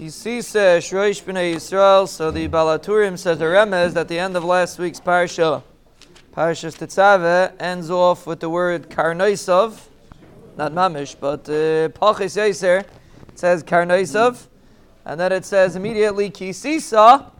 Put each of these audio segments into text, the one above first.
Kisisa Shroish B'nai Yisrael. So the Baal HaTurim says the remez at the end of last week's parsha, Parashas Tetzaveh, ends off with the word Karnoisov, not Mamish, but uh, Pachis Yaiser. It says Karnoisov, and then it says immediately Kisisa,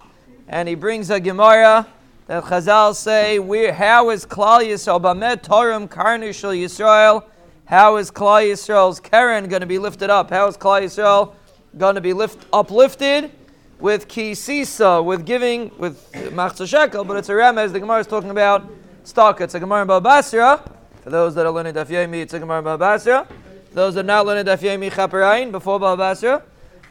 and he brings a Gemara that Chazal say, how is Klal Yisrael, Bamet Torim Karnishal Yisrael, how is Klal Yisrael's Karen going to be lifted up? How is Klal Yisrael going to be lift, uplifted with kisisa, with giving, with machzah shekel, but it's a remez. The Gemara is talking about stock. It's a Gemara in Babasra. For those that are learning Daf Yomi, it's a Gemara in Babasra. Those that are not learning Daf Yomi Chaparayin before Babasra.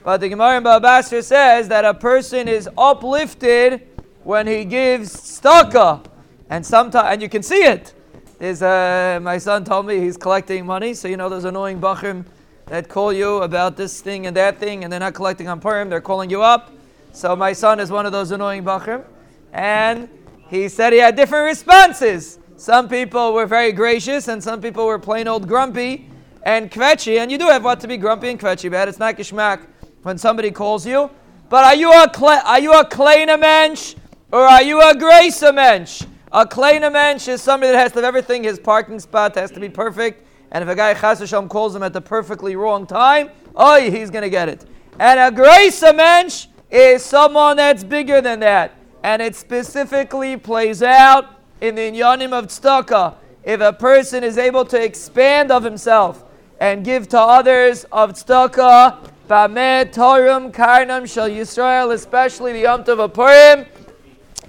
But the Gemara in Babasra says that a person is uplifted when he gives staka, and sometimes, and you can see it. There's, uh, my son told me he's collecting money, so you know those annoying bachrim that call you about this thing and that thing, and they're not collecting on Purim, they're calling you up. So my son is one of those annoying Bachrim. And he said he had different responses. Some people were very gracious, and some people were plain old grumpy and kvetchy. And you do have what to be grumpy and kvetchy about. It's not geschmack when somebody calls you. But are you a are you a kleiner mensch or are you a grace mensch? A kleiner mensch is somebody that has to have everything. His parking spot has to be perfect. And if a guy Chas calls him at the perfectly wrong time, oh, he's going to get it. And a grace mensch is someone that's bigger than that. And it specifically plays out in the Inyanim of Tzedakah. If a person is able to expand of himself and give to others of Tzedakah, Bamet, Torum, Karnam, Shal Yisrael, especially the Yom Tov Purim,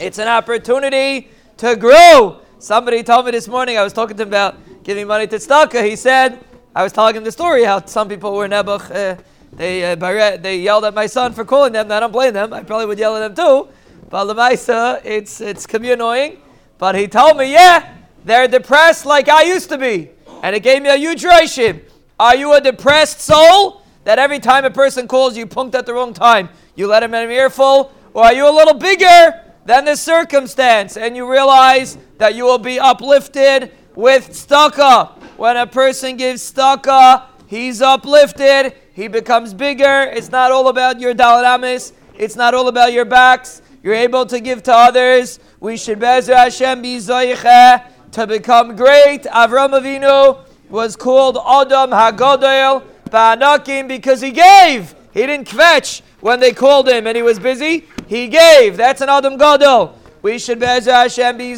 it's an opportunity to grow. Somebody told me this morning, I was talking to him about giving money to tzedakah, he said, I was telling him the story how some people were nebuch, uh, they uh, they yelled at my son for calling them. I don't blame them. I probably would yell at them too. But lemaisa, it's it's can be annoying. But he told me, yeah, they're depressed like I used to be, and it gave me a huge ration. Are you a depressed soul that every time a person calls you punked at the wrong time, you let him in an earful, or are you a little bigger than the circumstance and you realize that you will be uplifted with tzedakah. When a person gives tzedakah, he's uplifted, he becomes bigger. It's not all about your dalaramis, it's not all about your backs. You're able to give to others. We should Bezer Hashem be to become great. Avram Avinu was called Adam Hagodel Ba'anakim because he gave. He didn't kvetch when they called him and he was busy. He gave. That's an Adam Gadol. We should Bezer Hashem be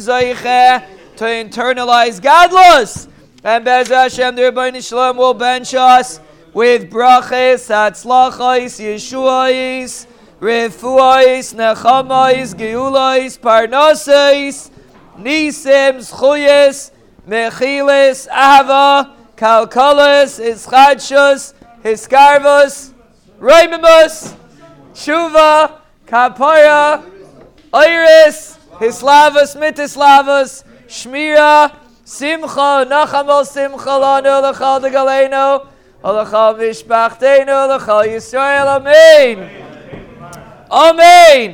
to internalize godless. And Bez Hashem, the Ribbono Shel Olam will bench us with brachas, atzlachais, yeshuais, refuais, nechamais, geulais, parnasais, nisim, schuyes, mechiles, ahava, kalkalas, ischadshus, hiskarvus, raimamus, shuva, kapaya, iris, hislavus, mitislavus, Shmira, Simcha, Nachamol Simcha Lanu, Lachal de Galeno, Lachal Mishpachtenu, Lachal Yisrael, Amen. Amen.